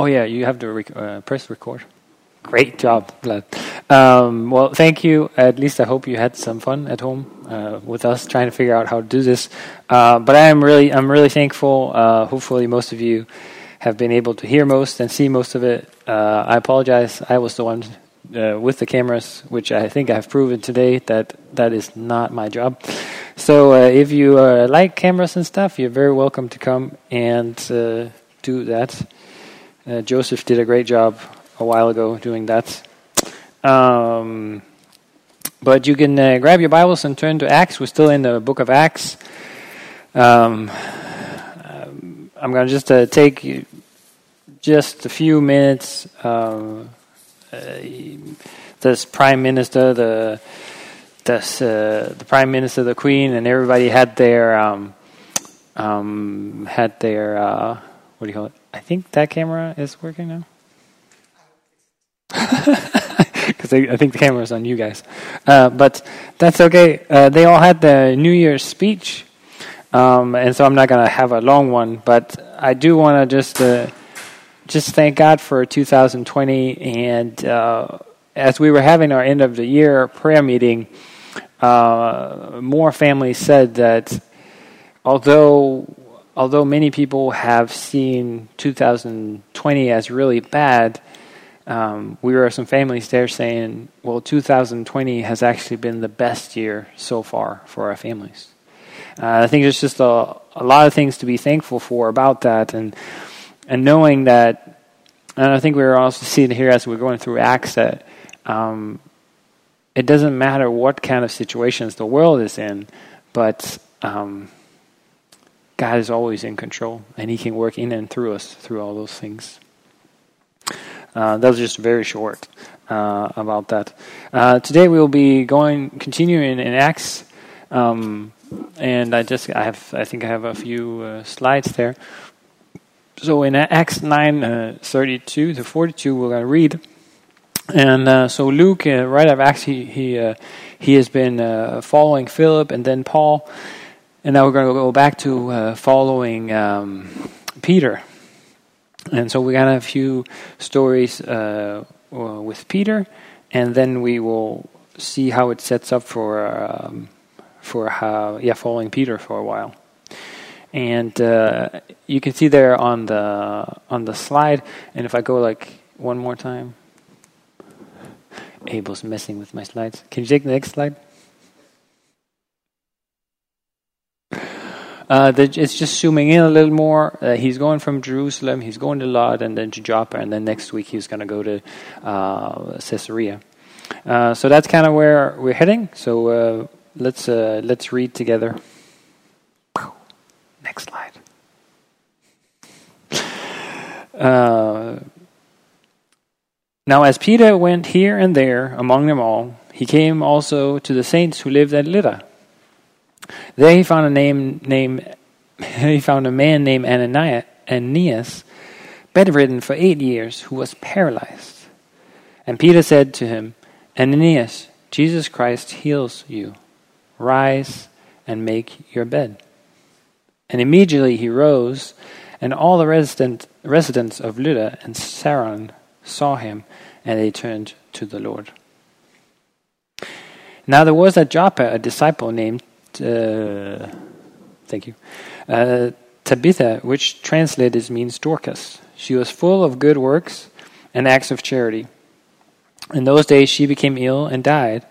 Oh yeah, you have to rec- uh, press record. Great job, Vlad. Um, well, thank you. At least I hope you had some fun at home uh, with us trying to figure out how to do this. Uh, but I am really, I'm really thankful. Uh, hopefully, most of you have been able to hear most and see most of it. Uh, I apologize. I was the one uh, with the cameras, which I think I've proven today that that is not my job. So if you like cameras and stuff, you're very welcome to come and do that. Uh, Joseph did a great job a while ago doing that. Um, but you can uh, grab your Bibles and turn to Acts. We're still in the book of Acts. Um, um I'm going to just uh, take just a few minutes. Uh, this prime minister, the this, uh, the prime minister, the queen, and everybody had their um, um, had their uh, what do you call it? I think that camera is working now. Because I, I, think the camera is on you guys. Uh, but that's okay. Uh, they all had the New Year's speech. Um, and so I'm not going to have a long one. But I do want to just, uh, just thank God for 2020. And uh, as we were having our end of the year prayer meeting, uh, more families said that although although many people have seen 2020 as really bad, um, we were some families there saying, well, 2020 has actually been the best year so far for our families. Uh, I think there's just a, a lot of things to be thankful for about that, and and knowing that, and I think we are also seeing here as we're going through Acts that um, it doesn't matter what kind of situations the world is in, but um, God is always in control, and He can work in and through us through all those things. Uh, that was just very short uh, about that. Uh, today we will be going continuing in Acts, um, and I just I have I think I have a few uh, slides there. So in Acts nine uh, thirty two to forty two, we're going to read. And uh, so Luke, right after Acts, he he, he has been following Philip and then Paul and now we're going to go back to uh, following um, Peter. And so we got a few stories uh, with Peter, and then we will see how it sets up for um, for how yeah following Peter for a while. And uh, you can see there on the on the slide. And if I go like one more time, Abel's messing with my slides. Can you take the next slide? Uh, it's just zooming in a little more. Uh, he's going from Jerusalem, he's going to Lod, and then to Joppa, and then next week he's going to go to uh, Caesarea. Uh, so that's kind of where we're heading. So uh, let's uh, let's read together. Next slide. now, as Peter went here and there among them all, he came also to the saints who lived at Lydda. There he found a name named he found a man named Aeneas, bedridden for eight years, who was paralyzed. And Peter said to him, Aeneas, Jesus Christ heals you. Rise and make your bed. And immediately he rose, and all the resident, residents of Lydda and Sharon saw him, and they turned to the Lord. Now there was at Joppa a disciple named uh, thank you, uh, Tabitha, which translated means Dorcas. She was full of good works and acts of charity. In those days she became ill and died.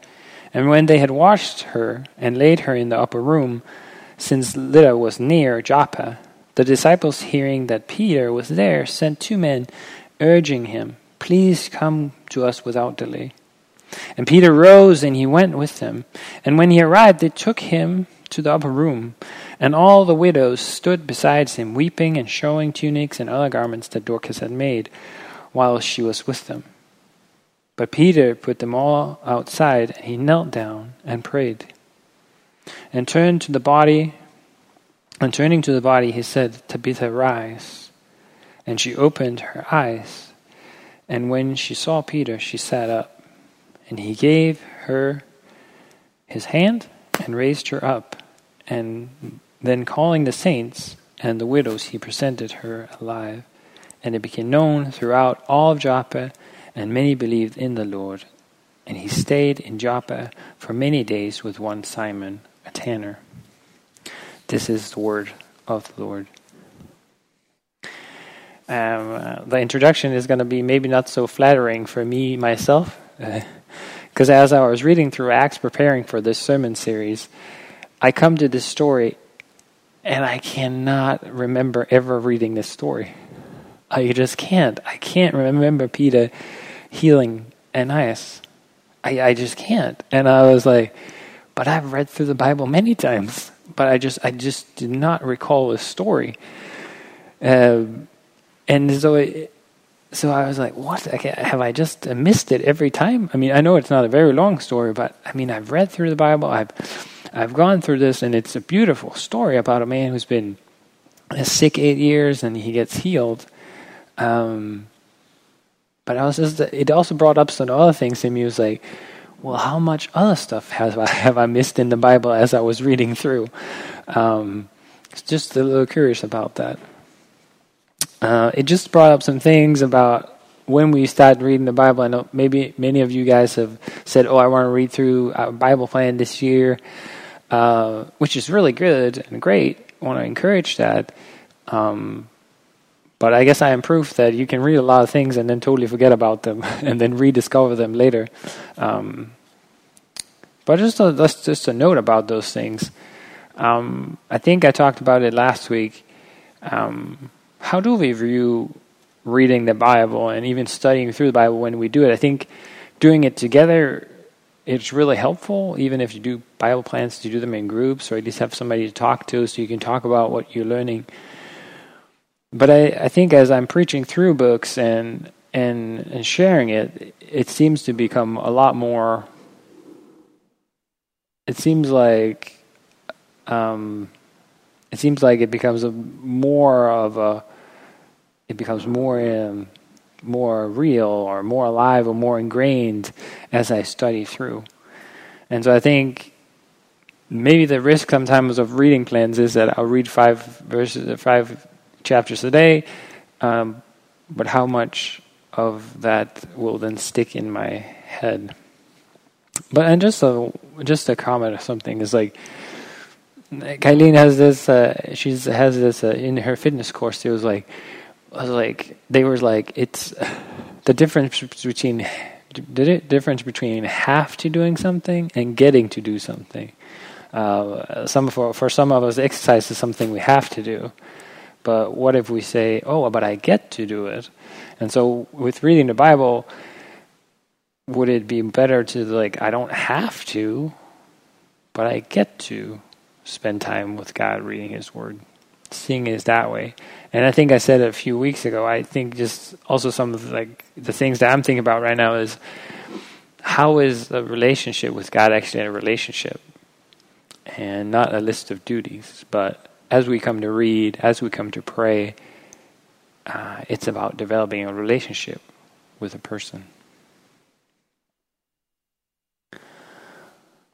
And when they had washed her and laid her in the upper room, since Lydda was near Joppa, the disciples, hearing that Peter was there, sent two men, urging him, Please come to us without delay. And Peter rose and he went with them. And when he arrived, they took him to the upper room. And all the widows stood beside him, weeping and showing tunics and other garments that Dorcas had made, while she was with them. But Peter put them all outside, and he knelt down and prayed. And turned to the body, and turning to the body, he said, Tabitha, rise. And she opened her eyes. And when she saw Peter, she sat up. And he gave her his hand and raised her up. And then calling the saints and the widows, he presented her alive. and it became known throughout all of Joppa, and many believed in the Lord. And he stayed in Joppa for many days with one Simon, a tanner. This is the word of the Lord. Um, uh, the introduction is going to be maybe not so flattering for me myself, because as I was reading through Acts preparing for this sermon series, I come to this story and I cannot remember ever reading this story. I just can't. I can't remember Peter healing Aeneas. I, I just can't. And I was like, but I've read through the Bible many times, but I just I just did not recall this story. Uh, and so it, so I was like, what? Have I just missed it every time? I mean, I know it's not a very long story, but I mean, I've read through the Bible. I've I've gone through this, and it's a beautiful story about a man who's been sick eight years and he gets healed. Um, but I was just, it also brought up some other things in me. It was like, well, how much other stuff have I, have I missed in the Bible as I was reading through? Um, just a little curious about that. Uh, it just brought up some things about when we started reading the Bible. I know maybe many of you guys have said, "Oh, I want to read through a Bible plan this year," uh, which is really good and great. I want to encourage that. Um, but I guess I am proof that you can read a lot of things and then totally forget about them and then rediscover them later. Um, but just a, just, just a note about those things. Um, I think I talked about it last week. Um, how do we view reading the Bible and even studying through the Bible when we do it? I think doing it together it's really helpful, even if you do Bible plans to do them in groups or at least have somebody to talk to so you can talk about what you're learning. But I, I think as I'm preaching through books and and and sharing it, it seems to become a lot more. It seems like, um, it seems like it becomes a more of a it becomes more um, more real or more alive or more ingrained as I study through. And so I think maybe the risk sometimes of reading plans is that I'll read five verses, five chapters a day, um, but how much of that will then stick in my head? But and just a just a comment or something is like Kylene has this. Uh, she's has this uh, in her fitness course. It was like was like they were like it's the difference between the difference between have to doing something and getting to do something. Uh, some for for some of us, exercise is something we have to do. But what if we say, "Oh, but I get to do it"? And so, with reading the Bible, would it be better to like I don't have to, but I get to spend time with God reading His Word? seeing it that way. And I think I said a few weeks ago. I think just also some of the, like the things that I'm thinking about right now is how is a relationship with God actually a relationship, and not a list of duties. But as we come to read, as we come to pray, uh, it's about developing a relationship with a person.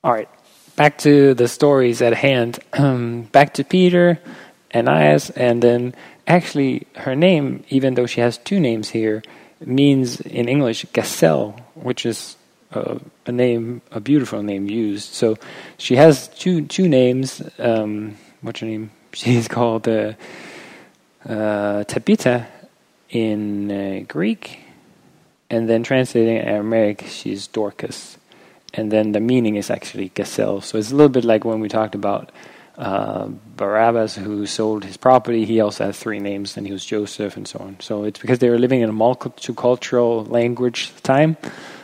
All right, back to the stories at hand. back to Peter. Aeneas, and then actually her name, even though she has two names here, means in English gazelle, which is a, a name, a beautiful name used. So she has two two names. Um, what's her name? She's called uh, uh, in uh, Greek, and then translating in Aramaic, she's Dorcas. And then the meaning is actually gazelle. So it's a little bit like when we talked about uh, Barnabas, who sold his property, he also had three names, and he was Joseph, and so on. So it's because they were living in a multicultural language time.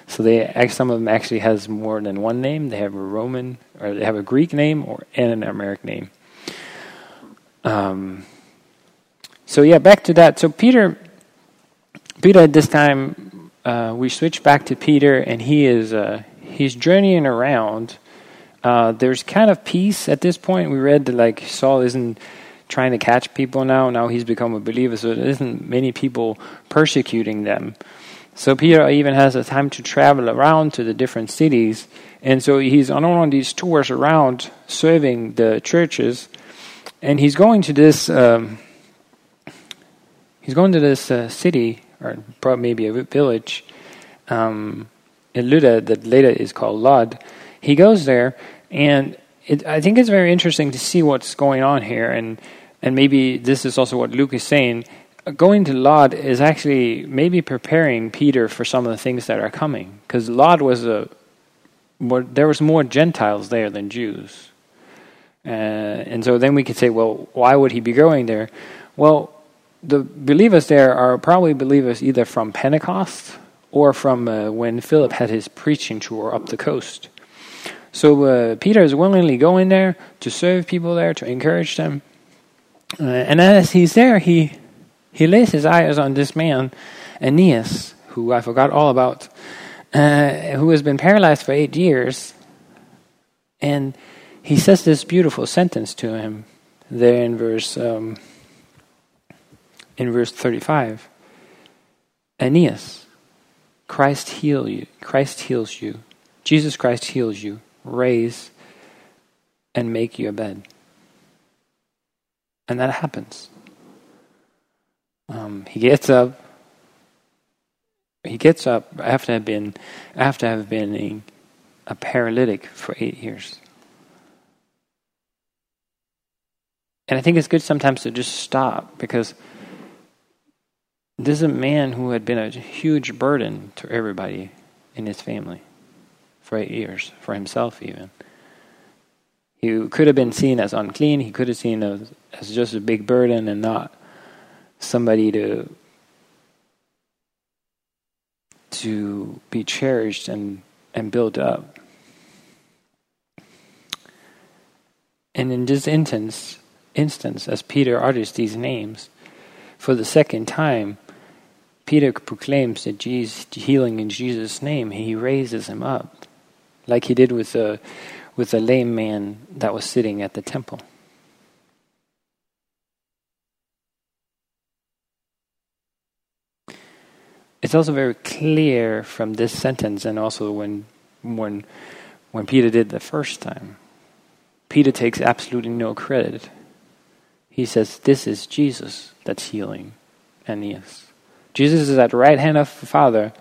So they some of them actually has more than one name. They have a Roman, or they have a Greek name, or and an Aramaic name. Um, so yeah, back to that. So Peter, Peter at this time, uh, we switch back to Peter, and he is uh, he's journeying around uh, there's kind of peace at this point. We read that like Saul isn't trying to catch people now. Now he's become a believer, so there isn't many people persecuting them. So Peter even has a time to travel around to the different cities, and so he's on one of these tours around serving the churches, and he's going to this. Um, he's going to this uh, city or maybe a village um, in Luda that later is called Lod. He goes there, and it, I think it's very interesting to see what's going on here, and and maybe this is also what Luke is saying. Going to Lod is actually maybe preparing Peter for some of the things that are coming, because Lod was a there was more Gentiles there than Jews, uh, and so then we could say, well, why would he be going there? Well, the believers there are probably believers either from Pentecost or from uh, when Philip had his preaching tour up the coast. So uh, Peter is willingly going there to serve people there, to encourage them. Uh, and as he's there, he he lays his eyes on this man, Aeneas, who I forgot all about, uh, who has been paralyzed for eight years. And he says this beautiful sentence to him there in verse um, in verse 35. Aeneas, Christ heal you. Christ heals you. Jesus Christ heals you. Raise and make you a bed. And that happens. Um, he gets up. He gets up after have been after have been a paralytic for eight years. And I think it's good sometimes to just stop because this is a man who had been a huge burden to everybody in his family for eight years, for himself even. He could have been seen as unclean, he could have seen as, as just a big burden and not somebody to to be cherished and, and built up. And in this instance, instance, as Peter utters these names, for the second time, Peter proclaims that Jesus healing in Jesus' name. He raises him up, like he did with the with the lame man that was sitting at the temple. It's also very clear from this sentence, and also when when when Peter did the first time. Peter takes absolutely no credit. He says, "This is Jesus that's healing Aeneas." Jesus is at the right hand of the Father,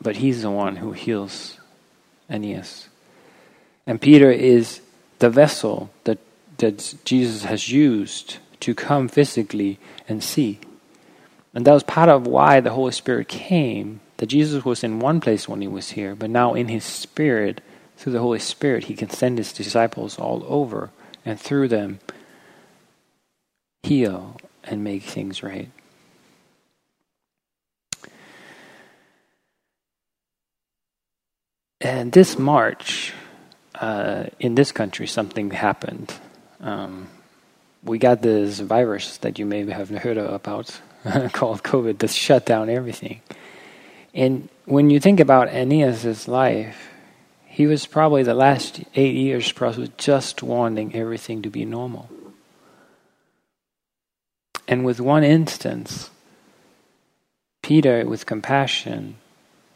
but he's the one who heals Aeneas. And Peter is the vessel that, that Jesus has used to come physically and see. And that was part of why the Holy Spirit came. That Jesus was in one place when he was here, but now in his Spirit, through the Holy Spirit, he can send his disciples all over and through them heal and make things right. And this March, uh, in this country, something happened. Um, we got this virus that you may have heard about called COVID that shut down everything. And when you think about Aeneas' life, he was probably the last eight years probably just wanting everything to be normal. And with one instance, Peter, with compassion,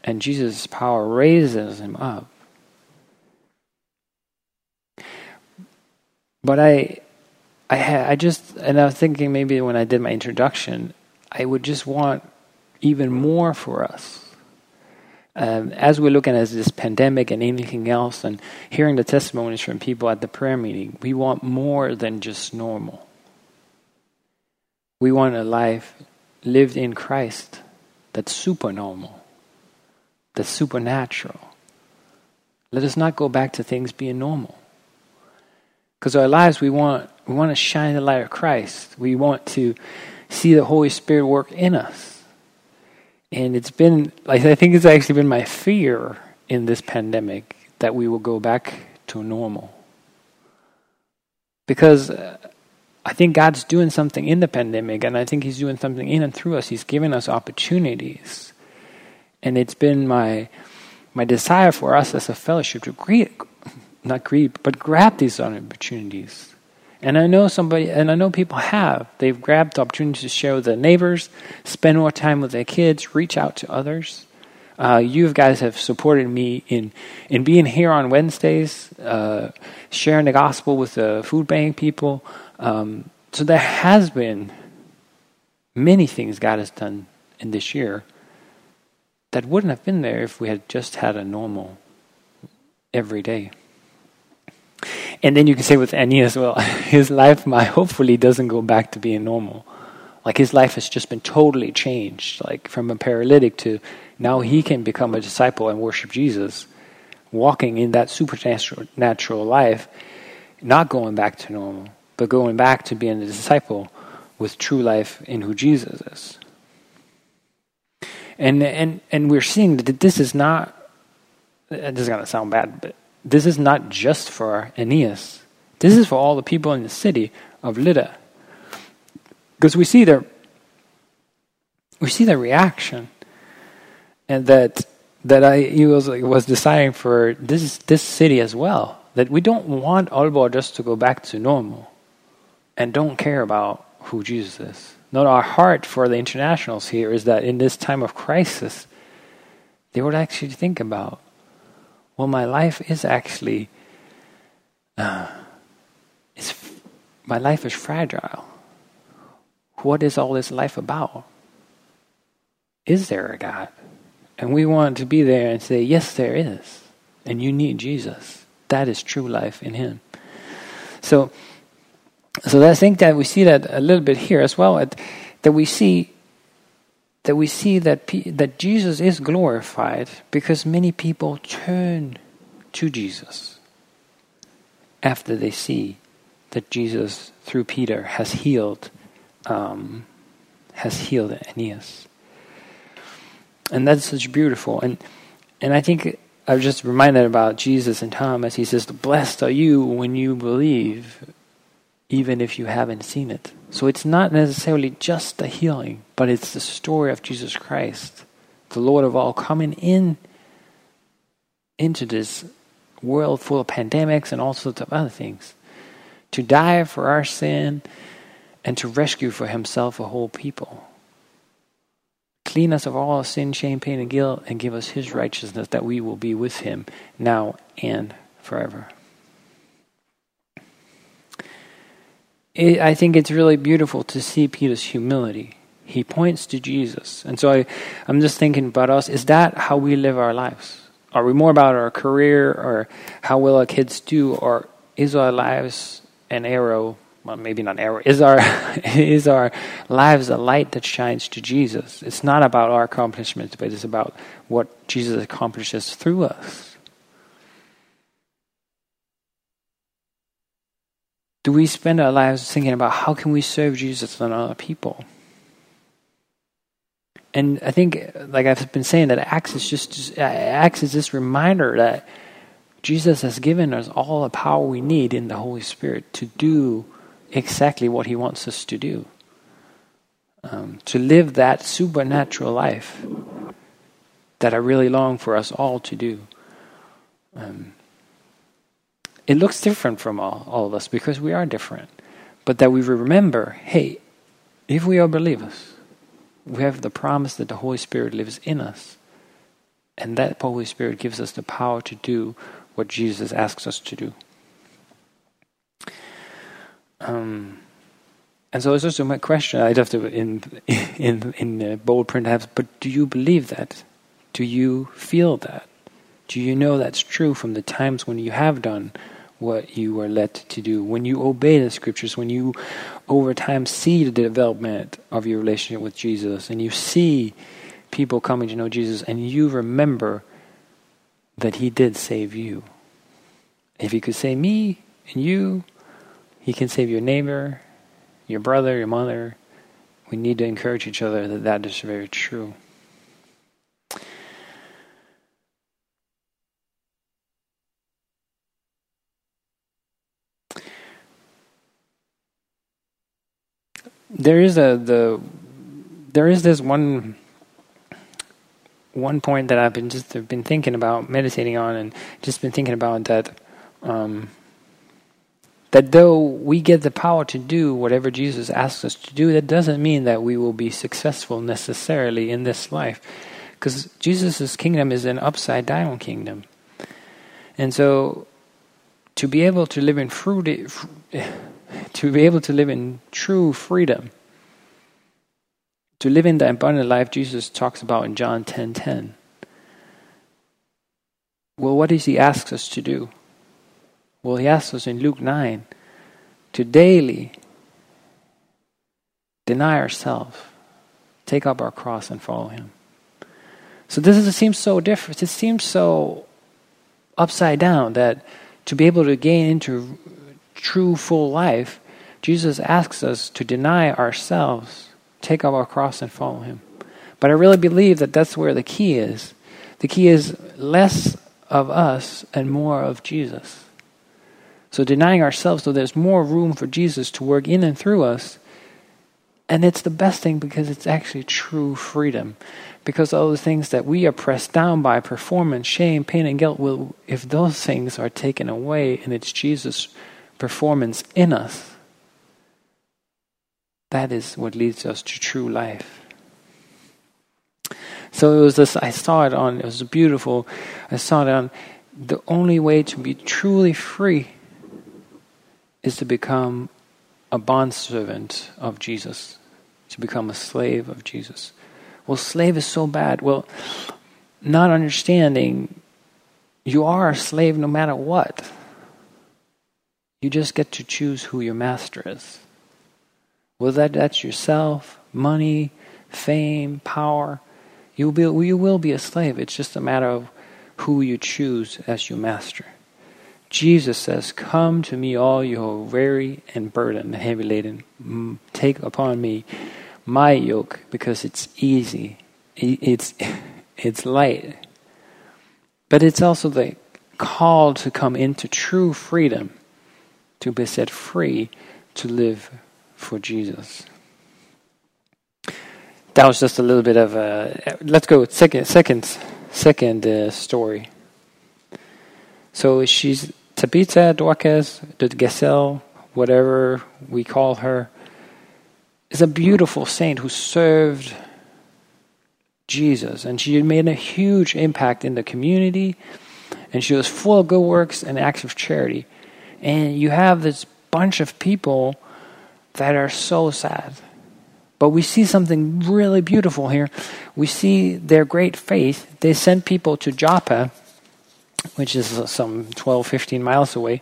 and Jesus' power raises him up. But I, I, I just, and I was thinking maybe when I did my introduction, I would just want even more for us. Um, as we're looking at this pandemic and anything else, and hearing the testimonies from people at the prayer meeting, we want more than just normal. We want a life lived in Christ that's supernormal, that's supernatural. Let us not go back to things being normal. Because our lives, we want, we want to shine the light of Christ. We want to see the Holy Spirit work in us. And it's been, like, I think it's actually been my fear in this pandemic that we will go back to normal. Because uh, I think God's doing something in the pandemic, and I think He's doing something in and through us. He's giving us opportunities and it's been my my desire for us as a fellowship to greet, not greet, but grab these opportunities. And I know somebody, and I know people have. They've grabbed the opportunity to share with their neighbors, spend more time with their kids, reach out to others. Uh, you guys have supported me in in being here on Wednesdays, uh, sharing the gospel with the food bank people. Um, so there has been many things God has done in this year that wouldn't have been there if we had just had a normal every day. And then you can say with Aeneas, well, his life my hopefully doesn't go back to being normal. Like his life has just been totally changed, like from a paralytic to now he can become a disciple and worship Jesus, walking in that supernatural natural life, not going back to normal, but going back to being a disciple with true life in who Jesus is. And and and we're seeing that this is not this is gonna sound bad, but this is not just for Aeneas. This is for all the people in the city of Lydda. Because we see their we see their reaction. And that that I he was was deciding for this this city as well. That we don't want Aalborg just to go back to normal and don't care about who Jesus is. Not our heart for the internationals here is that in this time of crisis, they would actually think about well, my life is actually, uh, it's, my life is fragile. What is all this life about? Is there a God? And we want to be there and say, yes, there is. And you need Jesus. That is true life in Him. So, so I think that we see that a little bit here as well. That we see that we see that that Jesus is glorified because many people turn to Jesus after they see that Jesus through Peter has healed um, has healed Aeneas, and that's such beautiful. And and I think I was just reminded about Jesus and Thomas. He says, "Blessed are you when you believe, even if you haven't seen it." So it's not necessarily just the healing, but it's the story of Jesus Christ, the Lord of all, coming in into this world full of pandemics and all sorts of other things to die for our sin and to rescue for himself a whole people. Clean us of all sin, shame, pain, and guilt, and give us his righteousness that we will be with him now and forever. It, I think it's really beautiful to see Peter's humility. He points to Jesus. And so I, I'm just thinking about us is that how we live our lives? Are we more about our career or how will our kids do? Or is our lives an arrow? Well, maybe not arrow. Is our, is our lives a light that shines to Jesus? It's not about our accomplishments, but it's about what Jesus accomplishes through us. Do we spend our lives thinking about how can we serve Jesus and other people? And I think, like I've been saying, that Acts is just Acts is this reminder that Jesus has given us all the power we need in the Holy Spirit to do exactly what He wants us to do. Um, to live that supernatural life that I really long for us all to do. Um, it looks different from all, all of us because we are different. But that we remember hey, if we are believers, we have the promise that the Holy Spirit lives in us. And that Holy Spirit gives us the power to do what Jesus asks us to do. Um, and so it's also my question. I'd have to in in in bold print have. But do you believe that? Do you feel that? Do you know that's true from the times when you have done what you are led to do. When you obey the scriptures, when you over time see the development of your relationship with Jesus, and you see people coming to know Jesus, and you remember that He did save you. If He could save me and you, He can save your neighbor, your brother, your mother. We need to encourage each other that that is very true. There is a the there is this one one point that I've been just have been thinking about, meditating on, and just been thinking about that. Um, that though we get the power to do whatever Jesus asks us to do, that doesn't mean that we will be successful necessarily in this life. Because Jesus' kingdom is an upside down kingdom. And so to be able to live in fruit, to be able to live in true freedom To live in the abundant life Jesus talks about in John 10:10. 10, 10. Well, what does he ask us to do? Well, he asks us in Luke 9 to daily deny ourselves, take up our cross, and follow him. So this is, seems so different. It seems so upside down that to be able to gain into true full life, Jesus asks us to deny ourselves, take up our cross, and follow him. But I really believe that that's where the key is. The key is less of us and more of Jesus. So denying ourselves so there's more room for Jesus to work in and through us. And it's the best thing because it's actually true freedom. Because all the things that we are pressed down by, performance, shame, pain, and guilt, will, if those things are taken away and it's Jesus' performance in us, that is what leads us to true life. So it was this, I saw it on, it was beautiful. I saw it on, the only way to be truly free is to become a bondservant of Jesus, to become a slave of Jesus. Well, slave is so bad. Well, not understanding you are a slave no matter what. You just get to choose who your master is. Whether that, that's yourself, money, fame, power, you will, be, you will be a slave. It's just a matter of who you choose as your master. Jesus says, Come to me, all you are weary and burdened, heavy laden. Take upon me my yoke because it's easy. It's, it's light. But it's also the call to come into true freedom, to be set free to live for Jesus that was just a little bit of a. Let's go second, second, second uh, story. So she's Tabitha, Dorcas, the gazelle, whatever we call her, is a beautiful saint who served Jesus, and she made a huge impact in the community, and she was full of good works and acts of charity. And you have this bunch of people that are so sad but we see something really beautiful here. We see their great faith. They sent people to Joppa, which is some 12, 15 miles away.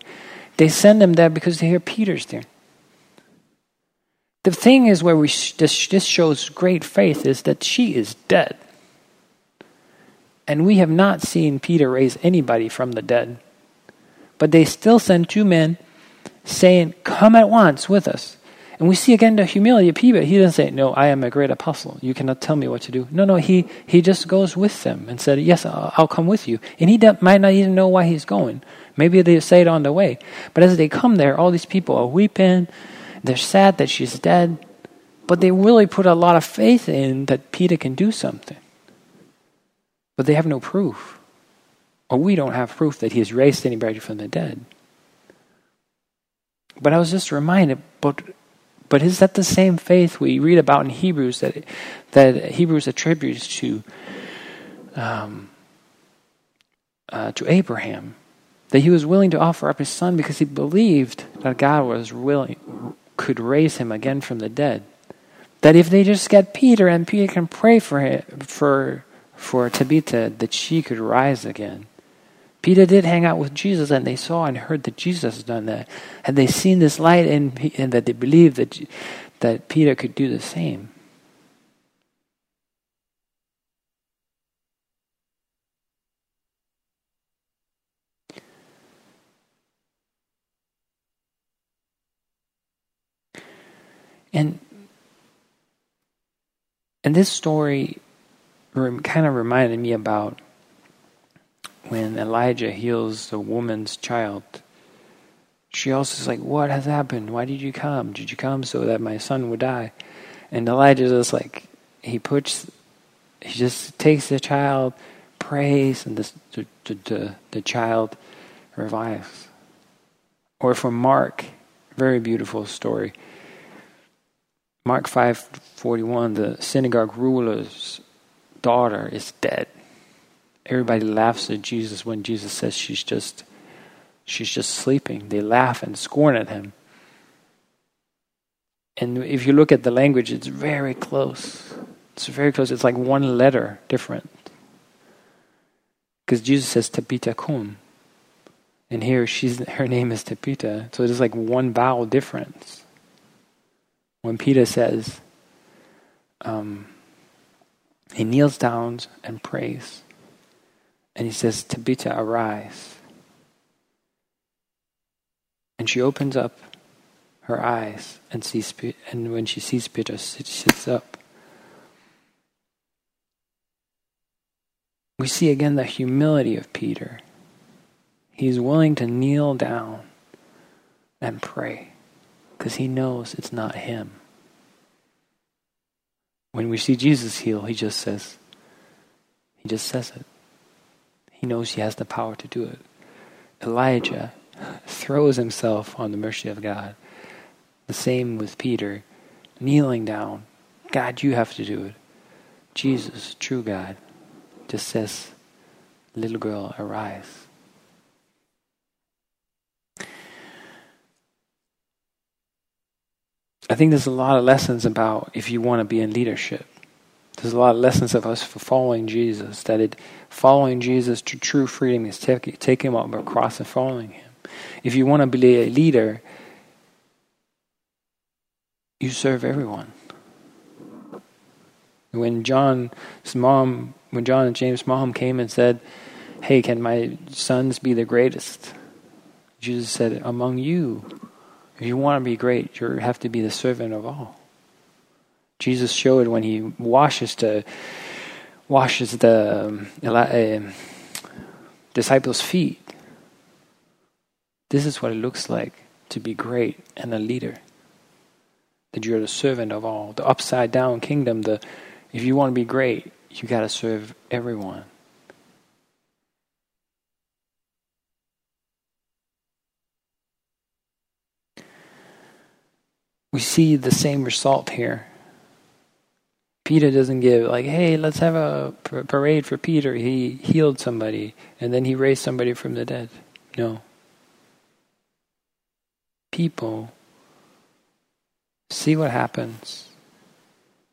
They send them there because they hear Peter's there. The thing is where we this, this shows great faith is that she is dead. And we have not seen Peter raise anybody from the dead. But they still send two men saying, Come at once with us. And we see again the humility of Peter. He doesn't say, No, I am a great apostle. You cannot tell me what to do. No, no, he, he just goes with them and said, Yes, I'll, I'll come with you. And he might not even know why he's going. Maybe they say it on the way. But as they come there, all these people are weeping. They're sad that she's dead. But they really put a lot of faith in that Peter can do something. But they have no proof. Or we don't have proof that he has raised anybody from the dead. But I was just reminded, but but is that the same faith we read about in Hebrews that that Hebrews attributes to um, uh, to Abraham? That he was willing to offer up his son because he believed that God was willing could raise him again from the dead. That if they just get Peter and Peter can pray for him, for for Tabitha that she could rise again. Peter did hang out with Jesus, and they saw and heard that Jesus had done that. Had they seen this light, and, and that they believed that, that Peter could do the same. And and this story kind of reminded me about when Elijah heals the woman's child, she also is like, What has happened? Why did you come? Did you come so that my son would die? And Elijah just like, he puts, he just takes the child, prays, and the, the, the, the child revives. Or from Mark, very beautiful story. Mark 5:41 the synagogue ruler's daughter is dead everybody laughs at Jesus when Jesus says she's just she's just sleeping. They laugh and scorn at him. And if you look at the language, it's very close. It's very close. It's like one letter different. Because Jesus says Talitha kum. And here she's her name is Tabitha. So it's like one vowel difference. When Peter says, um, he kneels down and prays. And he says, Tabitha, arise. And she opens up her eyes and sees, and when she sees Peter, she sits up. We see again the humility of Peter. He's willing to kneel down and pray because he knows it's not him. When we see Jesus heal, he just says, he just says it. He knows he has the power to do it. Elijah throws himself on the mercy of God. The same with Peter, kneeling down. God, you have to do it. Jesus, true God, just says, Little girl, arise. I think there's a lot of lessons about if you want to be in leadership. There's a lot of lessons of us for following Jesus. That it following Jesus to true freedom is take, taking him up a cross and following him. If you want to be a leader, you serve everyone. When John's mom, when John and James' mom came and said, "Hey, can my sons be the greatest?" Jesus said, "Among you." If you want to be great, you have to be the servant of all. Jesus showed when he washes the washes the um, uh, disciples' feet. This is what it looks like to be great and a leader. That you're the servant of all. The upside down kingdom, the if you want to be great, you gotta serve everyone. we see the same result here. Peter doesn't give, like, hey, let's have a parade for Peter. He healed somebody and then he raised somebody from the dead. No. People see what happens.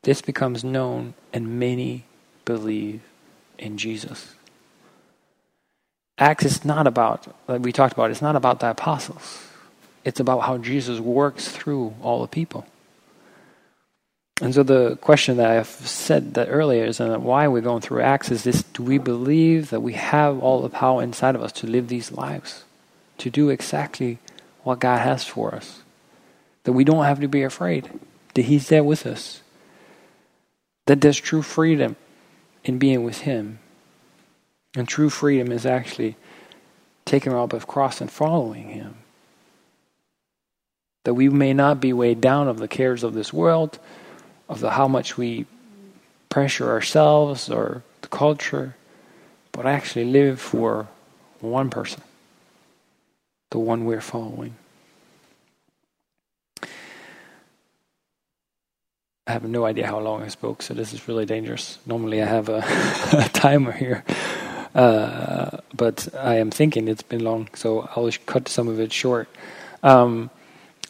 This becomes known, and many believe in Jesus. Acts is not about, like we talked about, it's not about the apostles. It's about how Jesus works through all the people. And so the question that I've said that earlier is uh, why we're going through Acts is this do we believe that we have all the power inside of us to live these lives? To do exactly what God has for us? That we don't have to be afraid. That He's there with us. That there's true freedom in being with Him. And true freedom is actually taking up a cross and following Him that we may not be weighed down of the cares of this world, of the how much we pressure ourselves or the culture, but actually live for one person, the one we're following. I have no idea how long I spoke, so this is really dangerous. Normally, I have a, a timer here, uh, but I am thinking it's been long, so I'll cut some of it short. Um,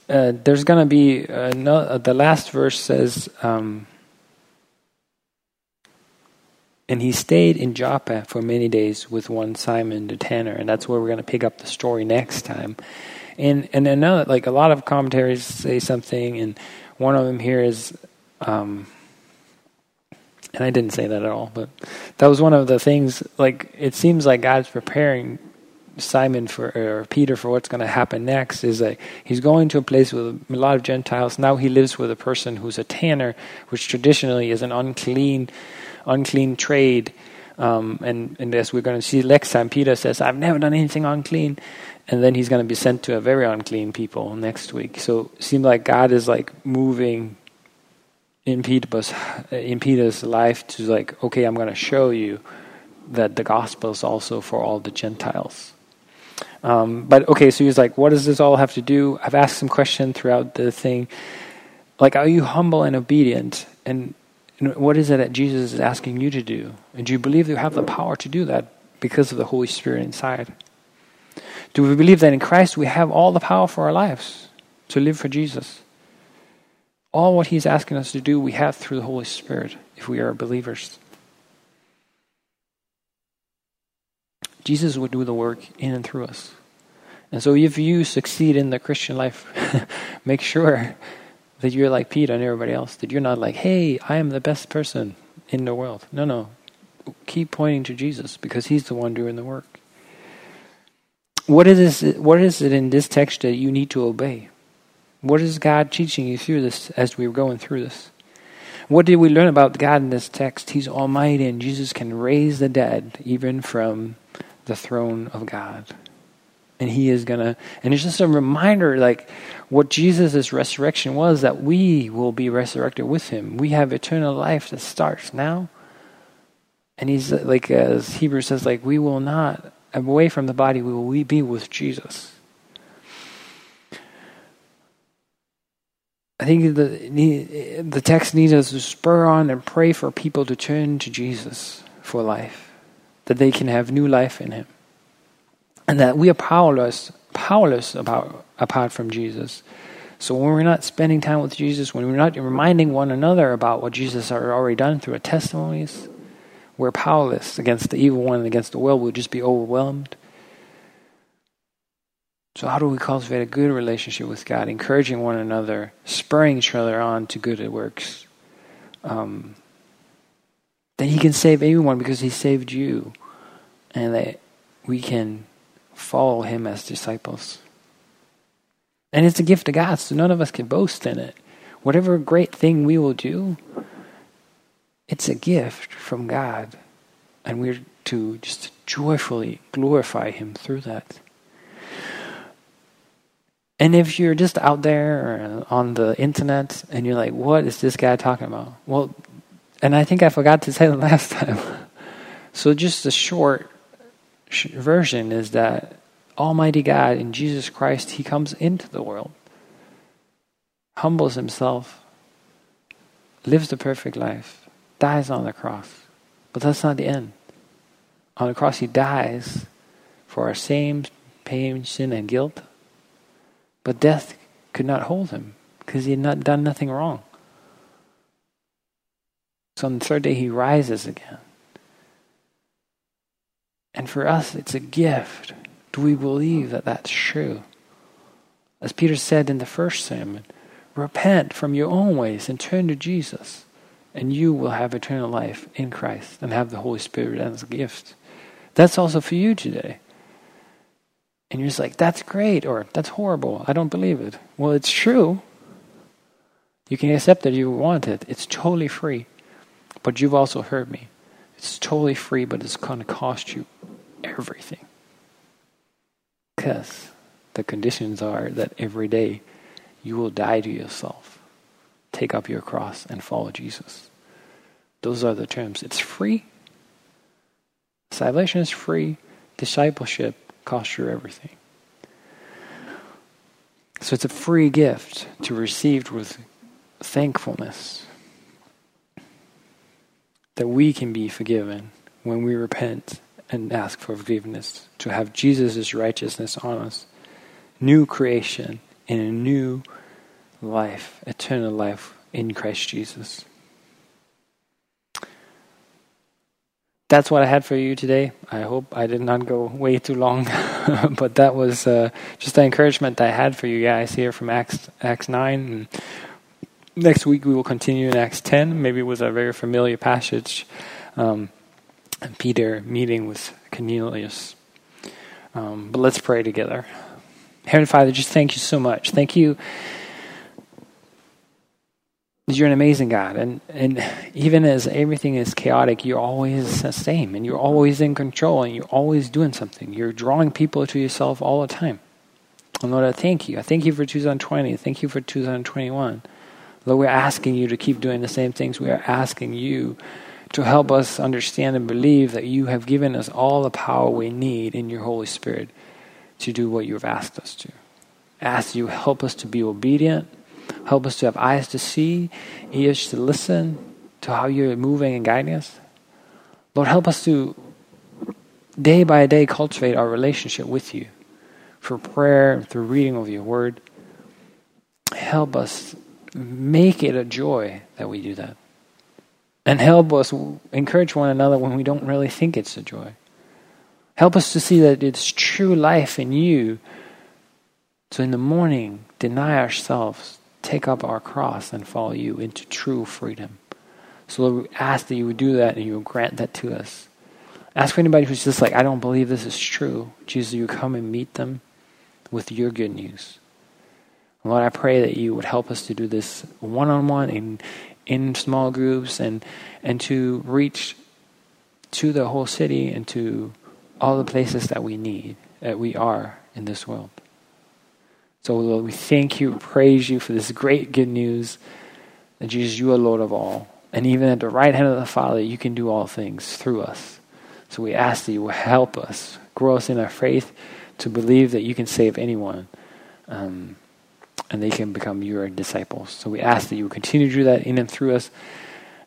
uh, there's going to be no, uh, the last verse says, um, and he stayed in Joppa for many days with one Simon the tanner, and that's where we're going to pick up the story next time. And and another, like a lot of commentaries say something, and one of them here is, um, and I didn't say that at all, but that was one of the things. Like it seems like God's preparing Simon for or Peter for what's going to happen next is that he's going to a place with a lot of Gentiles. Now he lives with a person who's a tanner, which traditionally is an unclean, unclean trade. Um, and, and as we're going to see next time, Peter says, "I've never done anything unclean," and then he's going to be sent to a very unclean people next week. So it seems like God is like moving in Peter's in Peter's life to like, okay, I'm going to show you that the gospel is also for all the Gentiles. Um, but okay, so he's like, what does this all have to do? I've asked some questions throughout the thing. Like, are you humble and obedient? And, and what is it that Jesus is asking you to do? And do you believe you have the power to do that because of the Holy Spirit inside? Do we believe that in Christ we have all the power for our lives to live for Jesus? All what He's asking us to do, we have through the Holy Spirit if we are believers. Jesus would do the work in and through us. And so if you succeed in the Christian life, make sure that you're like Peter and everybody else, that you're not like, hey, I am the best person in the world. No, no. Keep pointing to Jesus because He's the one doing the work. What is, it, what is it in this text that you need to obey? What is God teaching you through this as we are going through this? What did we learn about God in this text? He's almighty and Jesus can raise the dead even from the throne of God. And he is going to, and it's just a reminder like what Jesus' resurrection was that we will be resurrected with him. We have eternal life that starts now. And he's like, as Hebrews says, like, we will not, away from the body, we will be with Jesus. I think the, the text needs us to spur on and pray for people to turn to Jesus for life, that they can have new life in Him, and that we are powerless, powerless about apart from Jesus. So when we're not spending time with Jesus, when we're not reminding one another about what Jesus has already done through our testimonies, we're powerless against the evil one and against the world. We'll just be overwhelmed. So, how do we cultivate a good relationship with God, encouraging one another, spurring each other on to good works? Um, then He can save anyone because He saved you, and that we can follow Him as disciples. And it's a gift of God, so none of us can boast in it. Whatever great thing we will do, it's a gift from God, and we're to just joyfully glorify Him through that. And if you're just out there on the internet and you're like, what is this guy talking about? Well, and I think I forgot to say the last time. so, just the short version is that Almighty God in Jesus Christ, He comes into the world, humbles Himself, lives the perfect life, dies on the cross. But that's not the end. On the cross, He dies for our same pain, sin, and guilt but death could not hold him because he had not done nothing wrong. So on the third day, he rises again. And for us, it's a gift. Do we believe that that's true? As Peter said in the first sermon, repent from your own ways and turn to Jesus, and you will have eternal life in Christ and have the Holy Spirit as a gift. That's also for you today. And you're just like, that's great, or that's horrible. I don't believe it. Well, it's true. You can accept that you want it. It's totally free. But you've also heard me. It's totally free, but it's going to cost you everything. Because the conditions are that every day you will die to yourself, take up your cross, and follow Jesus. Those are the terms. It's free. Salvation is free. Discipleship costs you everything. So it's a free gift to receive with thankfulness that we can be forgiven when we repent and ask for forgiveness, to have Jesus' righteousness on us, new creation in a new life, eternal life in Christ Jesus. that's what I had for you today. I hope I did not go way too long, but that was uh, just the encouragement I had for you guys here from Acts Acts nine. And next week we will continue in Acts ten, maybe with a very familiar passage, um, Peter meeting with Cornelius. Um, but let's pray together. Heavenly Father, just thank you so much. Thank you you're an amazing God. And, and even as everything is chaotic, you're always the same and you're always in control and you're always doing something. You're drawing people to yourself all the time. And Lord, I thank you. I thank you for 2020. Thank you for 2021. Lord, we're asking you to keep doing the same things. We are asking you to help us understand and believe that you have given us all the power we need in your Holy Spirit to do what you've asked us to. Ask you help us to be obedient Help us to have eyes to see, ears to listen to how you're moving and guiding us. Lord, help us to day by day cultivate our relationship with you through prayer, through reading of your word. Help us make it a joy that we do that. And help us encourage one another when we don't really think it's a joy. Help us to see that it's true life in you. So in the morning, deny ourselves, take up our cross, and follow you into true freedom. So Lord, we ask that you would do that and you would grant that to us. Ask for anybody who's just like, I don't believe this is true. Jesus, you come and meet them with your good news. Lord, I pray that you would help us to do this one on one in in small groups and and to reach to the whole city and to all the places that we need, that we are in this world. So Lord, we thank you, praise you for this great good news that Jesus, you are Lord of all. And even at the right hand of the Father, you can do all things through us. So we ask that you will help us, grow us in our faith to believe that you can save anyone um, and they can become your disciples. So we ask that you continue to do that in and through us.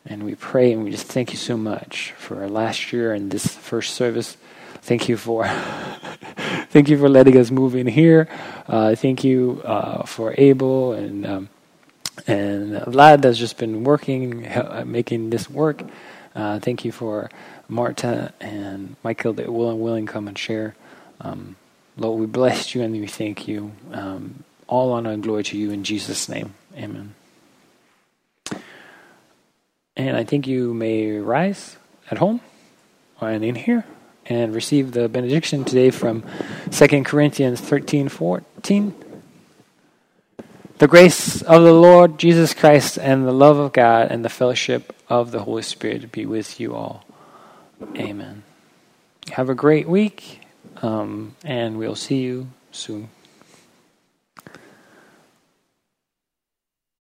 And we pray and we just thank you so much for last year and this first service. Thank you for thank you for letting us move in here. Uh, thank you uh, for Abel and um, and Vlad that's just been working, making this work. Uh, thank you for Marta and Michael that will and willing come and share. Um, Lord, we bless you and we thank you. Um, all honor and glory to you in Jesus' name. Amen. And I think you may rise at home and in here and receive the benediction today from 2 Corinthians 13 14. The grace of the Lord Jesus Christ and the love of God and the fellowship of the Holy Spirit be with you all. Amen. Have a great week, um, and we'll see you soon.